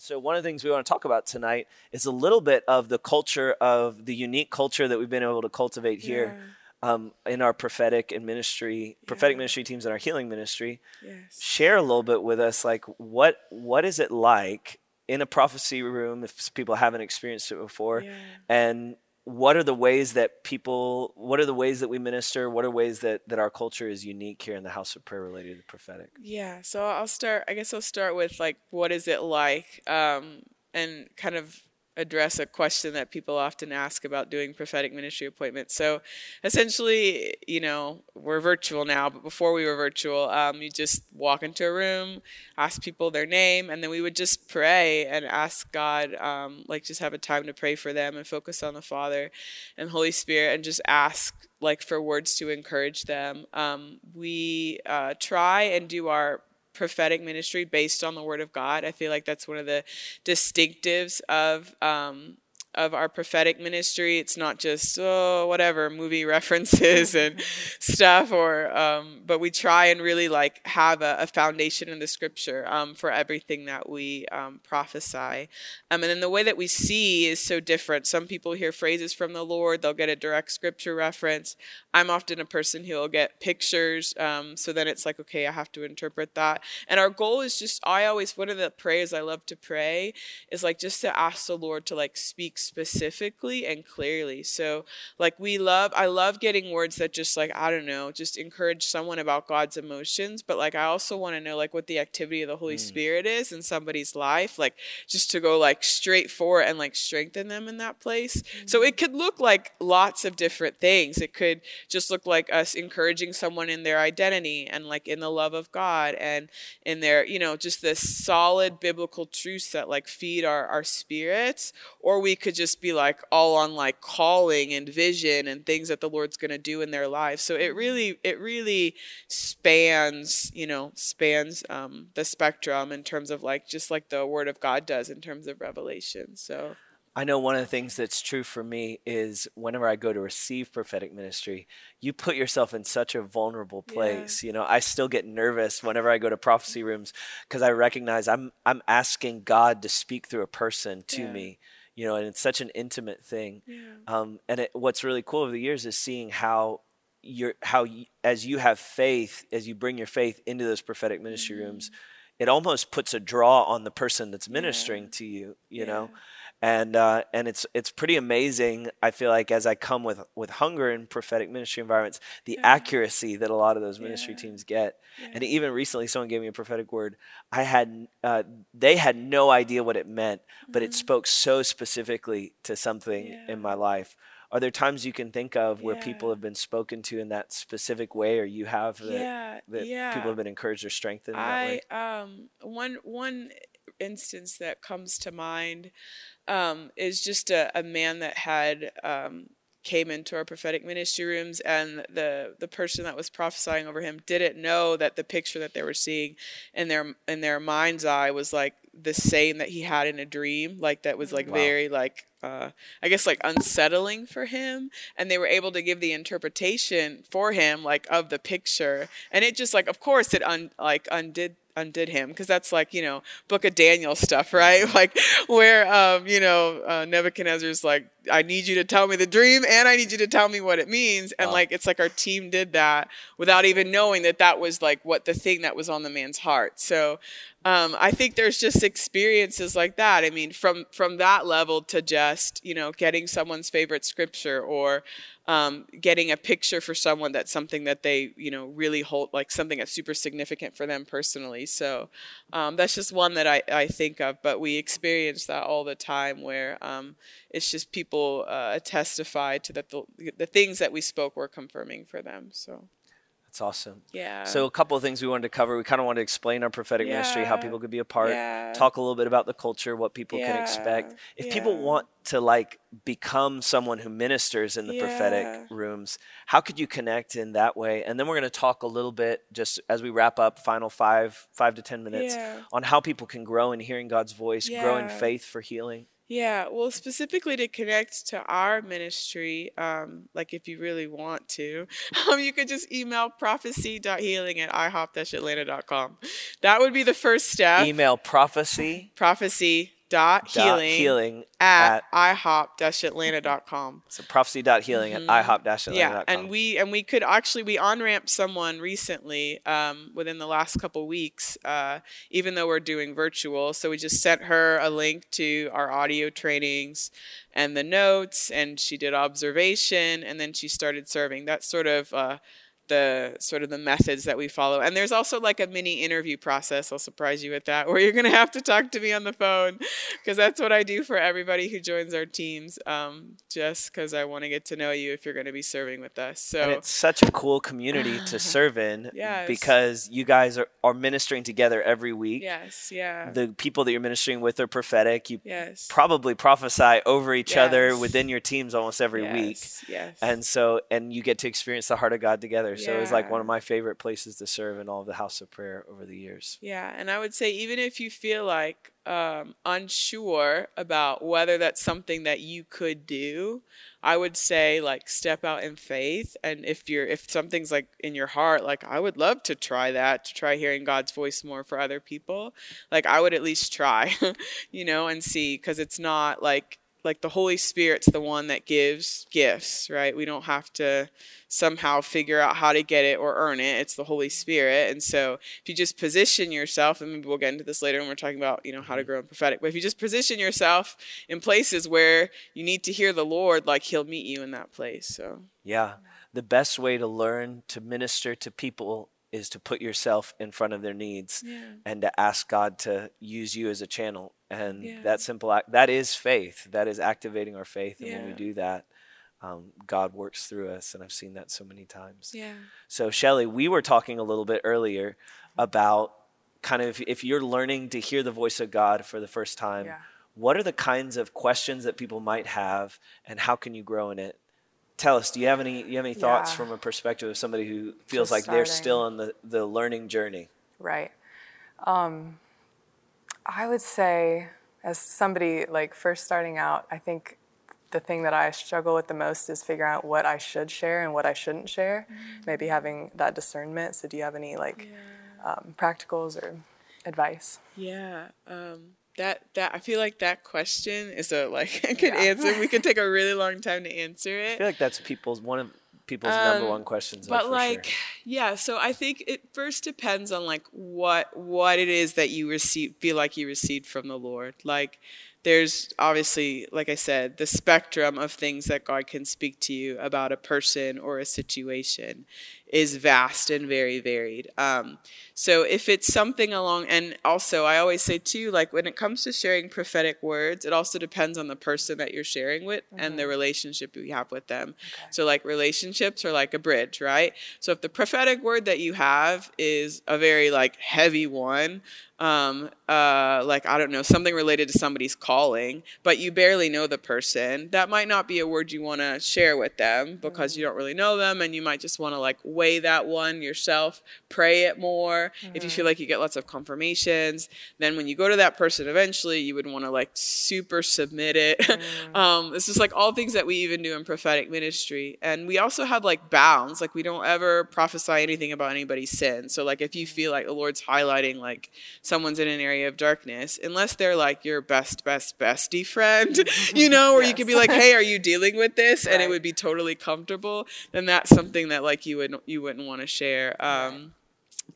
And so, one of the things we want to talk about tonight is a little bit of the culture of the unique culture that we've been able to cultivate here Yeah. um, in our prophetic and ministry, prophetic ministry teams and our healing ministry. Yes. Share a little bit with us, like what what is it like in a prophecy room if people haven't experienced it before, Yeah. and what are the ways that people what are the ways that we minister what are ways that that our culture is unique here in the house of prayer related to the prophetic Yeah, so I'll start. I guess I'll start with like, what is it like, um, and kind of address a question that people often ask about doing prophetic ministry appointments. So, essentially, you know, we're virtual now, but before we were virtual, um, you just walk into a room, ask people their name, and then we would just pray and ask God, um, like, just have a time to pray for them and focus on the Father and Holy Spirit, and just ask like for words to encourage them. Um, we uh, try and do our prophetic ministry based on the Word of God. I feel like that's one of the distinctives of um, of our prophetic ministry. It's not just oh whatever movie references and stuff, or um, but we try and really like have a, a foundation in the Scripture um, for everything that we um, prophesy. Um, and then the way that we see is so different. Some people hear phrases from the Lord; they'll get a direct Scripture reference. I'm often a person who will get pictures, um, so then it's like, okay, I have to interpret that. And our goal is just, I always, one of the prayers I love to pray is like just to ask the Lord to like speak specifically and clearly. So, like, we love, I love getting words that just like, I don't know, just encourage someone about God's emotions. But like, I also want to know like what the activity of the Holy mm. Spirit is in somebody's life, like just to go like straight for and like strengthen them in that place. So, mm. it could look like lots of different things. It could just look like us encouraging someone in their identity and like in the love of God and in their, you know, just the solid biblical truths that like feed our, our spirits. Or we could just be like all on like calling and vision and things that the Lord's going to do in their lives. So it really, it really spans, you know, spans um, the spectrum in terms of like, just like the word of God does in terms of revelation. So. i know one of the things that's true for me is whenever i go to receive prophetic ministry you put yourself in such a vulnerable place you know i still get nervous whenever i go to prophecy rooms because i recognize i'm i'm asking god to speak through a person to Yeah. me you know and it's such an intimate thing Yeah. um, and it, what's really cool over the years is seeing how you're how you, as you have faith as you bring your faith into those prophetic ministry Mm-hmm. rooms it almost puts a draw on the person that's ministering to you you know and uh, and it's it's pretty amazing i feel like as i come with with hunger in prophetic ministry environments the accuracy that a lot of those ministry Yeah. teams get and even recently someone gave me a prophetic word i had uh, they had no idea what it meant but it spoke so specifically to something Mm-hmm. Yeah. in my life are there times you can think of where people have been spoken to in that specific way or you have that, yeah, that yeah. people have been encouraged or strengthened in that way I um one one instance that comes to mind um, is just a, a man that had um, came into our prophetic ministry rooms and the the person that was prophesying over him didn't know that the picture that they were seeing in their in their mind's eye was like the same that he had in a dream like that was like Wow. very like uh, I guess like unsettling for him, and they were able to give the interpretation for him like of the picture, and it just like of course it un like undid undid him because that's like you know book of daniel stuff right? Like where um you know uh, nebuchadnezzar's like i need you to tell me the dream and i need you to tell me what it means. And Wow. like it's like our team did that without even knowing that that was like what the thing that was on the man's heart. So um, I think there's just experiences like that. I mean, from from that level to just you know getting someone's favorite scripture or um, getting a picture for someone that's something that they you know really hold like something that's super significant for them personally. So um, that's just one that I, I think of. But we experience that all the time where um, it's just people uh, testify to that the, the things that we spoke were confirming for them. So that's awesome yeah. So a couple of things we wanted to cover. We kind of wanted to explain our prophetic ministry, how people could be a part, Yeah. talk a little bit about the culture, what people can expect. Yeah. If people want to like become someone who ministers in the Yeah. prophetic rooms, how could you connect in that way? And then we're going to talk a little bit just as we wrap up final 5 5 to 10 minutes Yeah. on how people can grow in hearing God's voice, grow in faith for healing. Yeah, well, specifically to connect to our ministry, um, like if you really want to, um, you could just email prophecy.healing at ihop-atlanta.com. That would be the first step. Email prophecy. Prophecy dot healing, healing at, at ihop-atlanta.com. So prophecy dot healing mm-hmm. at ihop-atlanta.com. Yeah, and we and we could actually we on ramped someone recently um, within the last couple weeks, uh, even though we're doing virtual. So we just sent her a link to our audio trainings and the notes, and she did observation, and then she started serving. That's sort of. Uh, the sort of the methods that we follow. And there's also like a mini interview process. I'll surprise you with that, where you're going to have to talk to me on the phone because that's what I do for everybody who joins our teams. Um, just because I want to get to know you if you're going to be serving with us. So and it's such a cool community to serve in yes. because you guys are, are ministering together every week. Yes, yeah. The people that you're ministering with are prophetic. You yes. probably prophesy over each yes. other within your teams almost every yes. week. Yes. And so, and you get to experience the heart of God together. So it was like one of my favorite places to serve in all of the house of prayer over the years. Yeah, and I would say even if you feel like um, unsure about whether that's something that you could do, I would say like step out in faith. And if you're if something's like in your heart, like I would love to try that, to try hearing God's voice more for other people. Like I would at least try, you know, and see because it's not like like the Holy Spirit's the one that gives gifts, right? We don't have to somehow figure out how to get it or earn it. It's the Holy Spirit. And so if you just position yourself, and maybe we'll get into this later when we're talking about, you know, how to mm-hmm. grow in prophetic, but if you just position yourself in places where you need to hear the Lord, like he'll meet you in that place. So Yeah. The best way to learn to minister to people is to put yourself in front of their needs yeah. and to ask God to use you as a channel. And yeah. that simple act, that is faith. That is activating our faith. And yeah. when we do that, um, God works through us. And I've seen that so many times. Yeah. So, Shelly, we were talking a little bit earlier about kind of if you're learning to hear the voice of God for the first time, what are the kinds of questions that people might have and how can you grow in it? Tell us do you have any you have any thoughts yeah. from a perspective of somebody who feels Just like starting. they're still on the, the learning journey right um, i would say as somebody like first starting out i think the thing that i struggle with the most is figuring out what i should share and what i shouldn't share mm-hmm. maybe having that discernment so do you have any like yeah. um, practicals or advice yeah um, that that I feel like that question is a like I could yeah. answer. We could take a really long time to answer it. I feel like that's people's one of people's um, number one questions. But like, sure. yeah. So I think it first depends on like what what it is that you receive feel like you received from the Lord. Like there's obviously, like I said, the spectrum of things that God can speak to you about a person or a situation is vast and very varied. Um, so if it's something along, and also I always say too, like when it comes to sharing prophetic words, it also depends on the person that you're sharing with mm-hmm. and the mm-hmm. relationship you have with them. Okay. So like relationships are like a bridge, right? So if the prophetic word that you have is a very like heavy one, um, uh, like I don't know, something related to somebody's calling, but you barely know the person, that might not be a word you want to share with them because mm-hmm. you don't really know them, and you might just want to like weigh that one yourself, pray it more. Mm-hmm. If you feel mm-hmm. like you get lots of confirmations, then when you go to that person eventually, you would want to like super submit it. Mm-hmm. um, this is like all things that we even do in prophetic ministry, and we also have like bounds. Like we don't ever prophesy anything about anybody's sin. So like if you feel like the Lord's highlighting like someone's in an area of darkness, unless they're like your best, best, bestie friend, you know, where yes. you could be like, hey, are you dealing with this? Right. And it would be totally comfortable, then that's something that like you would you wouldn't want to share. Um,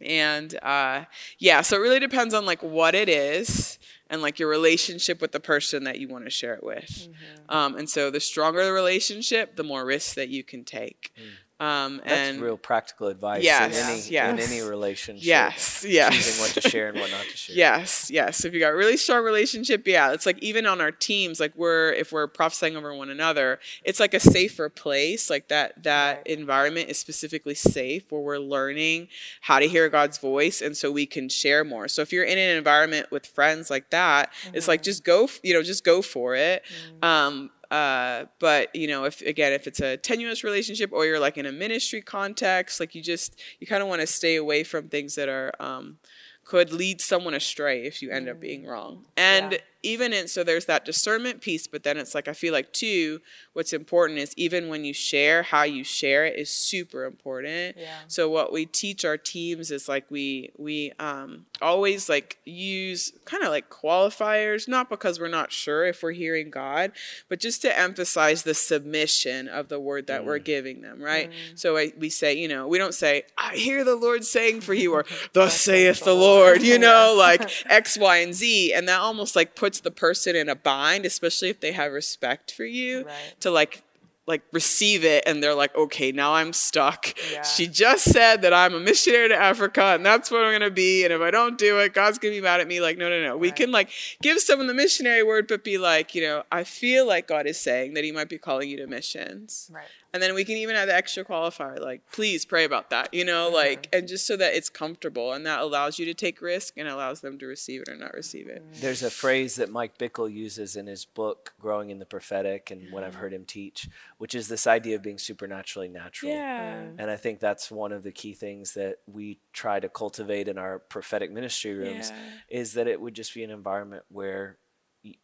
and uh, yeah, so it really depends on like what it is and like your relationship with the person that you want to share it with. Mm-hmm. Um, and so the stronger the relationship, the more risks that you can take. Mm. Um, That's and real practical advice yes, in, any, yes. in any relationship. Yes, yes. Choosing what to share and what not to share. yes, yes. If you got a really strong relationship, yeah, it's like even on our teams, like we're if we're prophesying over one another, it's like a safer place. Like that that right. environment is specifically safe where we're learning how to hear God's voice, and so we can share more. So if you're in an environment with friends like that, mm-hmm. it's like mm-hmm. just go, you know, just go for it. Mm-hmm. Um, uh, but you know, if again, if it's a tenuous relationship or you're like in a ministry context, like you just you kind of want to stay away from things that are um, could lead someone astray if you end up being mm. wrong. And yeah. Even in so there's that discernment piece, but then it's like I feel like too, what's important is even when you share, how you share it is super important. Yeah. So what we teach our teams is like we we um, always like use kind of like qualifiers, not because we're not sure if we're hearing God, but just to emphasize the submission of the word that mm. we're giving them, right? Mm. So I, we say, you know, we don't say, I hear the Lord saying for you, or thus saith the Lord, you know, like X, Y, and Z. And that almost like puts the person in a bind, especially if they have respect for you, right. to like like receive it and they're like okay now i'm stuck yeah. she just said that i'm a missionary to africa and that's what i'm going to be and if i don't do it god's going to be mad at me like no no no right. we can like give someone the missionary word but be like you know i feel like god is saying that he might be calling you to missions right and then we can even add the extra qualifier, like, please pray about that, you know, mm-hmm. like, and just so that it's comfortable and that allows you to take risk and allows them to receive it or not receive it. Mm. There's a phrase that Mike Bickle uses in his book, Growing in the Prophetic, and what I've heard him teach, which is this idea of being supernaturally natural. Yeah. And I think that's one of the key things that we try to cultivate in our prophetic ministry rooms yeah. is that it would just be an environment where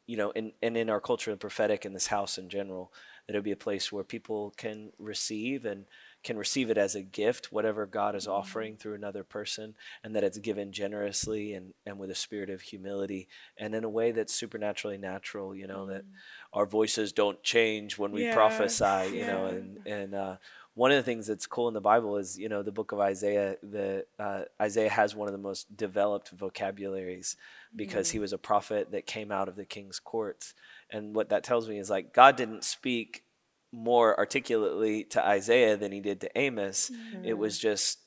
you know, and, and in our culture and prophetic in this house in general, that it'll be a place where people can receive and can receive it as a gift, whatever God is mm-hmm. offering through another person, and that it's given generously and, and with a spirit of humility and in a way that's supernaturally natural, you know, mm. that our voices don't change when we yeah. prophesy, you yeah. know, and, and, uh, one of the things that's cool in the Bible is, you know, the book of Isaiah. The uh, Isaiah has one of the most developed vocabularies because mm. he was a prophet that came out of the king's courts. And what that tells me is like God didn't speak more articulately to Isaiah than he did to Amos. Mm-hmm. It was just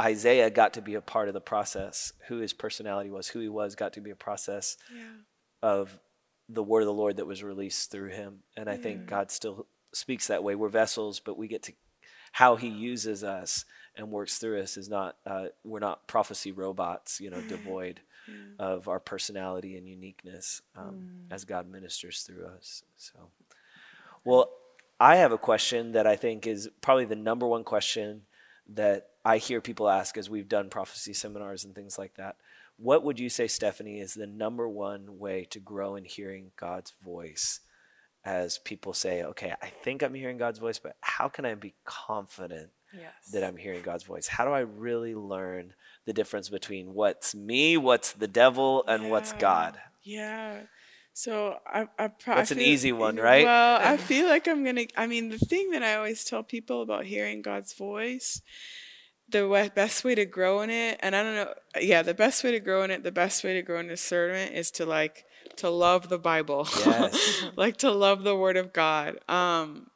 Isaiah got to be a part of the process. Who his personality was, who he was, got to be a process yeah. of the word of the Lord that was released through him. And I yeah. think God still speaks that way. We're vessels, but we get to how he uses us and works through us is not uh, we're not prophecy robots, you know, devoid yeah. of our personality and uniqueness um, mm. as God ministers through us. So, well, I have a question that I think is probably the number one question that I hear people ask as we've done prophecy seminars and things like that. What would you say, Stephanie, is the number one way to grow in hearing God's voice? As people say, okay, I think I'm hearing God's voice, but how can I be confident yes. that I'm hearing God's voice? How do I really learn the difference between what's me, what's the devil, and yeah. what's God? Yeah. So I, I probably that's an easy one, right? Well, I feel like I'm gonna. I mean, the thing that I always tell people about hearing God's voice, the best way to grow in it, and I don't know, yeah, the best way to grow in it, the best way to grow in discernment is to like to love the Bible, yes. like to love the Word of God. Um,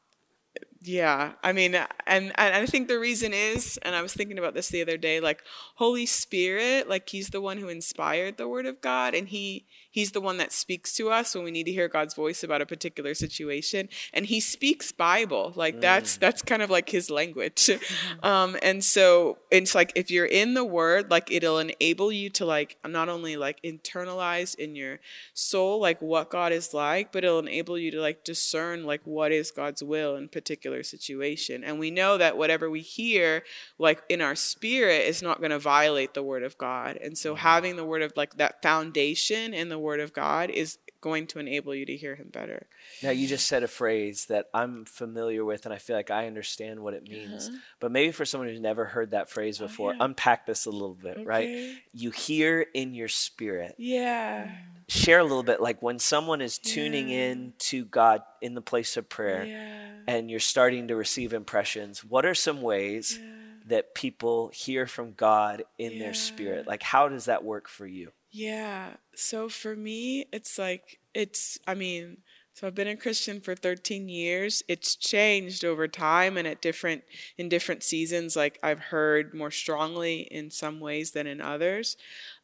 yeah, I mean, and, and I think the reason is, and I was thinking about this the other day, like Holy Spirit, like He's the one who inspired the Word of God, and He He's the one that speaks to us when we need to hear God's voice about a particular situation, and He speaks Bible, like mm. that's that's kind of like His language, um, and so it's like if you're in the Word, like it'll enable you to like not only like internalize in your soul like what God is like, but it'll enable you to like discern like what is God's will in particular particular situation. And we know that whatever we hear, like in our spirit, is not going to violate the word of God. And so having the word of like that foundation in the word of God is going to enable you to hear him better. Now, you just said a phrase that I'm familiar with, and I feel like I understand what it means. Uh-huh. But maybe for someone who's never heard that phrase oh, before, oh, yeah. unpack this a little bit, okay. right? You hear in your spirit. Yeah. Share a little bit, like when someone is tuning yeah. in to God in the place of prayer yeah. and you're starting to receive impressions, what are some ways that people hear from God in their spirit? Like, how does that work for you? Yeah. So for me, it's like, it's, I mean, so I've been a Christian for 13 years. It's changed over time and at different in different seasons like I've heard more strongly in some ways than in others.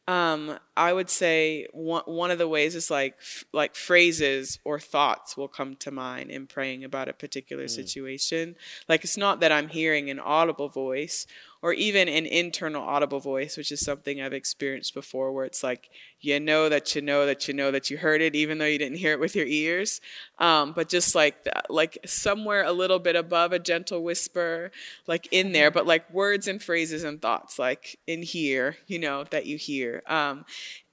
Um, I would say one, one of the ways is like f- like phrases or thoughts will come to mind in praying about a particular mm. situation. Like it's not that I'm hearing an audible voice or even an internal audible voice, which is something I've experienced before, where it's like you know that you know that you know that you heard it, even though you didn't hear it with your ears. Um, but just like that, like somewhere a little bit above a gentle whisper, like in there, but like words and phrases and thoughts, like in here, you know, that you hear. Um,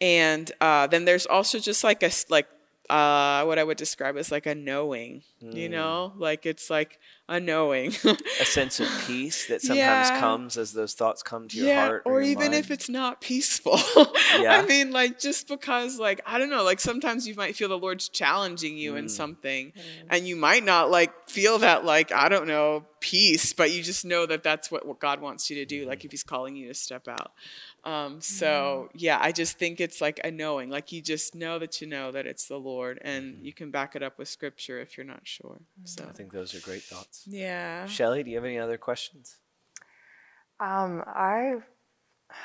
and uh, then there's also just like a like uh, what I would describe as like a knowing, mm. you know, like it's like a knowing, a sense of peace that sometimes yeah. comes as those thoughts come to your yeah, heart, or, or even mind. if it's not peaceful. yeah. I mean, like just because, like I don't know, like sometimes you might feel the Lord's challenging you mm. in something, mm. and you might not like feel that like I don't know peace, but you just know that that's what, what God wants you to do. Like mm. if He's calling you to step out. Um, so mm-hmm. yeah, I just think it's like a knowing, like you just know that you know that it's the Lord, and mm-hmm. you can back it up with Scripture if you're not sure. Mm-hmm. So I think those are great thoughts. Yeah. Shelly, do you have any other questions? Um, I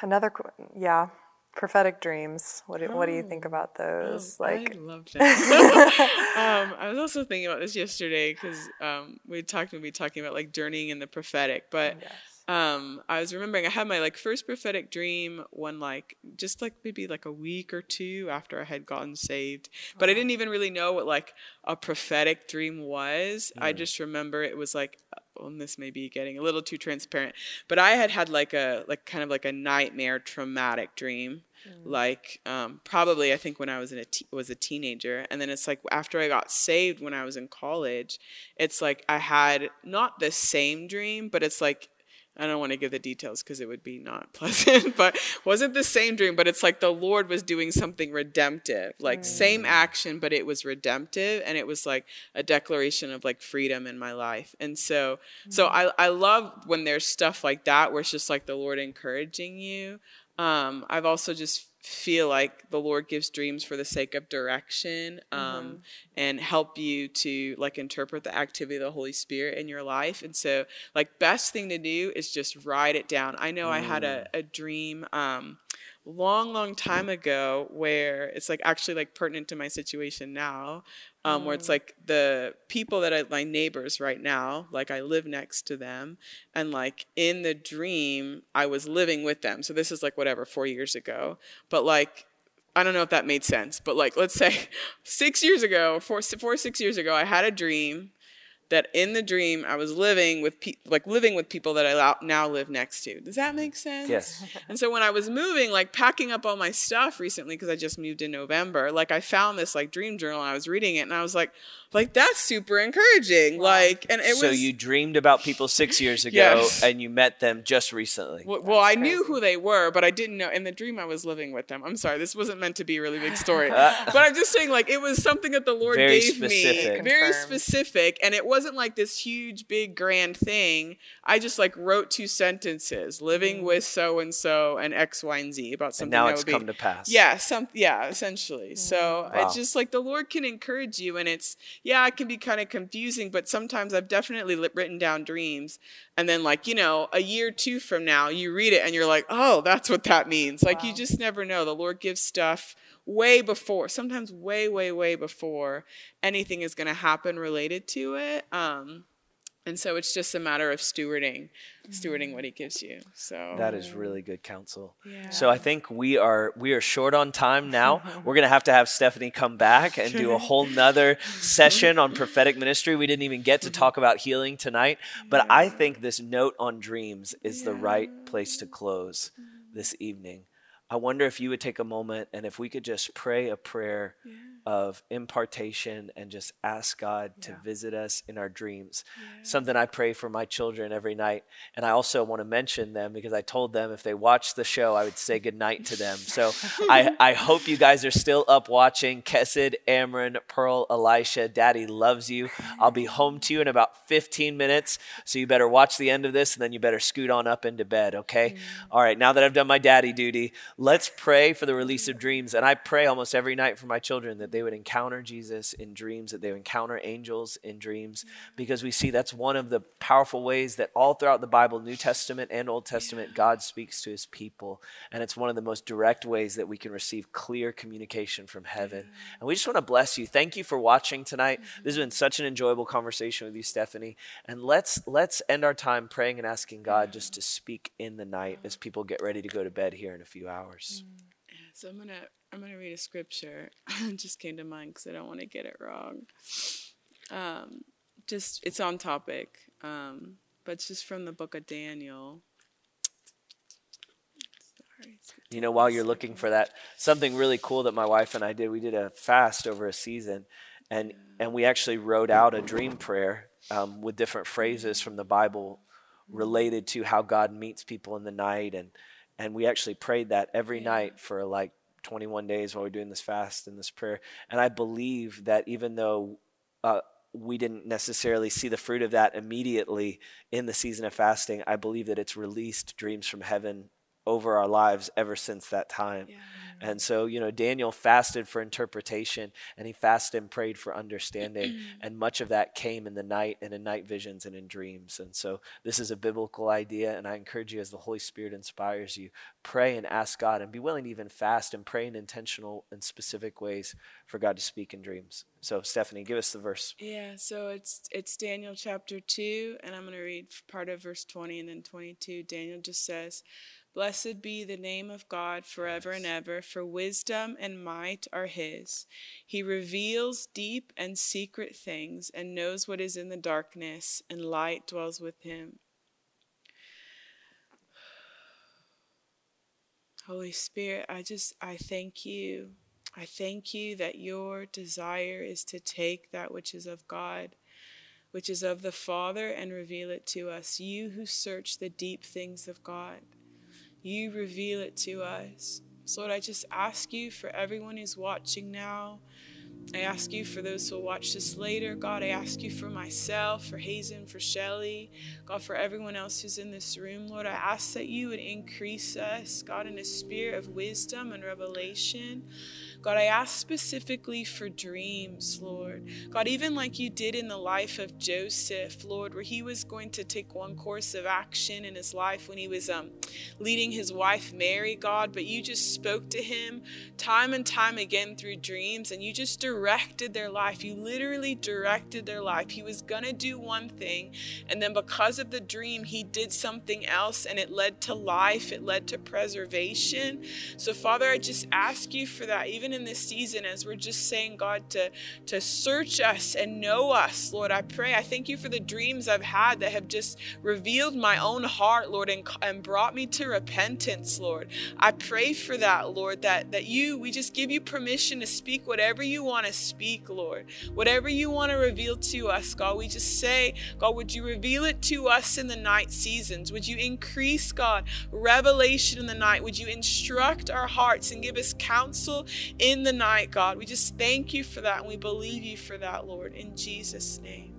another yeah, prophetic dreams. What do, oh. what do you think oh. about those? Oh, like, I love that. um, I was also thinking about this yesterday because um, we talked to be talking about like journeying in the prophetic, but. Yes um, I was remembering I had my like first prophetic dream when like just like maybe like a week or two after I had gotten saved, but I didn't even really know what like a prophetic dream was. I just remember it was like, and this may be getting a little too transparent, but I had had like a like kind of like a nightmare traumatic dream. Mm. Like um, probably I think when I was in a te- was a teenager, and then it's like after I got saved when I was in college, it's like I had not the same dream, but it's like I don't want to give the details because it would be not pleasant, but wasn't the same dream, but it's like the Lord was doing something redemptive, like same action, but it was redemptive and it was like a declaration of like freedom in my life. And so, mm. so I, I love when there's stuff like that where it's just like the Lord encouraging you. Um, I've also just feel like the Lord gives dreams for the sake of direction um, mm-hmm. and help you to like interpret the activity of the Holy Spirit in your life. And so, like, best thing to do is just write it down. I know mm. I had a, mm. a dream. Um, long long time ago where it's like actually like pertinent to my situation now um, mm. where it's mm. like the people that I, my neighbors right now, like I live next to them, and like in the dream, I was living with them. So this is like whatever, four years ago. But like, I don't know if that made sense, but like, let's say six years ago, four, four, six years ago, I had a dream that in the dream I was living with pe- like living with people that I now live next to. Does that make sense? Yes. And so when I was moving, like packing up all my stuff recently because I just moved in November, like I found this like dream journal and I was reading it and I was like, like that's super encouraging. Wow. Like, and it so was. So you dreamed about people six years ago, yes. and you met them just recently. Well, well I knew who they were, but I didn't know. In the dream, I was living with them. I'm sorry, this wasn't meant to be a really big story, but I'm just saying, like, it was something that the Lord very gave specific. me, very specific, and it wasn't like this huge, big, grand thing. I just like wrote two sentences, living mm. with so and so and X, Y, and Z about something. And now it's come be, to pass. Yeah, some, yeah, essentially. Mm. So wow. it's just like the Lord can encourage you, and it's yeah, it can be kind of confusing, but sometimes I've definitely written down dreams. And then, like, you know, a year or two from now, you read it and you're like, oh, that's what that means. Like, wow. you just never know. The Lord gives stuff way before, sometimes way, way, way before anything is going to happen related to it. Um, and so it's just a matter of stewarding stewarding mm. what he gives you so. That is really good counsel. Yeah. so i think we are we are short on time now. We're gonna have to have stephanie come back and do a whole nother session on prophetic ministry. We didn't even get to mm-hmm. talk about healing tonight but yeah. i think this note on dreams is yeah. the right place to close this evening i wonder if you would take a moment and if we could just pray a prayer of impartation and just ask God yeah. to visit us in our dreams. Yeah. Something I pray for my children every night. And I also want to mention them because I told them if they watch the show, I would say goodnight to them. So I, I hope you guys are still up watching. Kesed, Amron, Pearl, Elisha, Daddy loves you. I'll be home to you in about 15 minutes. So you better watch the end of this and then you better scoot on up into bed, okay? All right, now that I've done my daddy duty, let's pray for the release of dreams. And I pray almost every night for my children that they would encounter Jesus in dreams, that they would encounter angels in dreams, because we see that's one of the powerful ways that all throughout the Bible, New Testament and Old Testament, God speaks to his people. And it's one of the most direct ways that we can receive clear communication from heaven. Mm-hmm. And we just want to bless you. Thank you for watching tonight. This has been such an enjoyable conversation with you, Stephanie. And let's let's end our time praying and asking God just to speak in the night as people get ready to go to bed here in a few hours. So I'm gonna I'm going to read a scripture. it just came to mind because I don't want to get it wrong. Um, just, it's on topic, um, but it's just from the book of Daniel. Sorry, You know, while you're looking for that, something really cool that my wife and I did, we did a fast over a season, and and we actually wrote out a dream prayer um, with different phrases from the Bible related to how God meets people in the night, and and we actually prayed that every yeah. night for like 21 days while we're doing this fast and this prayer. And I believe that even though uh, we didn't necessarily see the fruit of that immediately in the season of fasting, I believe that it's released dreams from heaven over our lives ever since that time. Yeah. And so, you know, Daniel fasted for interpretation and he fasted and prayed for understanding. and much of that came in the night and in night visions and in dreams. And so, this is a biblical idea. And I encourage you, as the Holy Spirit inspires you, pray and ask God and be willing to even fast and pray in intentional and specific ways for God to speak in dreams. So, Stephanie, give us the verse. Yeah, so it's it's Daniel chapter 2, and I'm going to read part of verse 20 and then 22. Daniel just says, Blessed be the name of God forever and ever, for wisdom and might are His. He reveals deep and secret things and knows what is in the darkness, and light dwells with Him. Holy Spirit, I just, I thank you. I thank you that your desire is to take that which is of God, which is of the Father, and reveal it to us. You who search the deep things of God you reveal it to us. So, Lord, I just ask you for everyone who's watching now. I ask you for those who will watch this later. God, I ask you for myself, for Hazen, for Shelly, God, for everyone else who's in this room. Lord, I ask that you would increase us, God, in a spirit of wisdom and revelation. God, I ask specifically for dreams, Lord. God, even like you did in the life of Joseph, Lord, where he was going to take one course of action in his life when he was um, leading his wife Mary, God, but you just spoke to him time and time again through dreams and you just directed their life. You literally directed their life. He was going to do one thing, and then because of the dream, he did something else and it led to life, it led to preservation. So, Father, I just ask you for that, even in this season as we're just saying, God, to, to search us and know us, Lord. I pray. I thank you for the dreams I've had that have just revealed my own heart, Lord, and, and brought me to repentance, Lord. I pray for that, Lord, that, that you, we just give you permission to speak whatever you want to speak, Lord. Whatever you want to reveal to us, God, we just say, God, would you reveal it to us in the night seasons? Would you increase, God, revelation in the night? Would you instruct our hearts and give us counsel in the night, God. We just thank you for that and we believe you for that, Lord, in Jesus' name.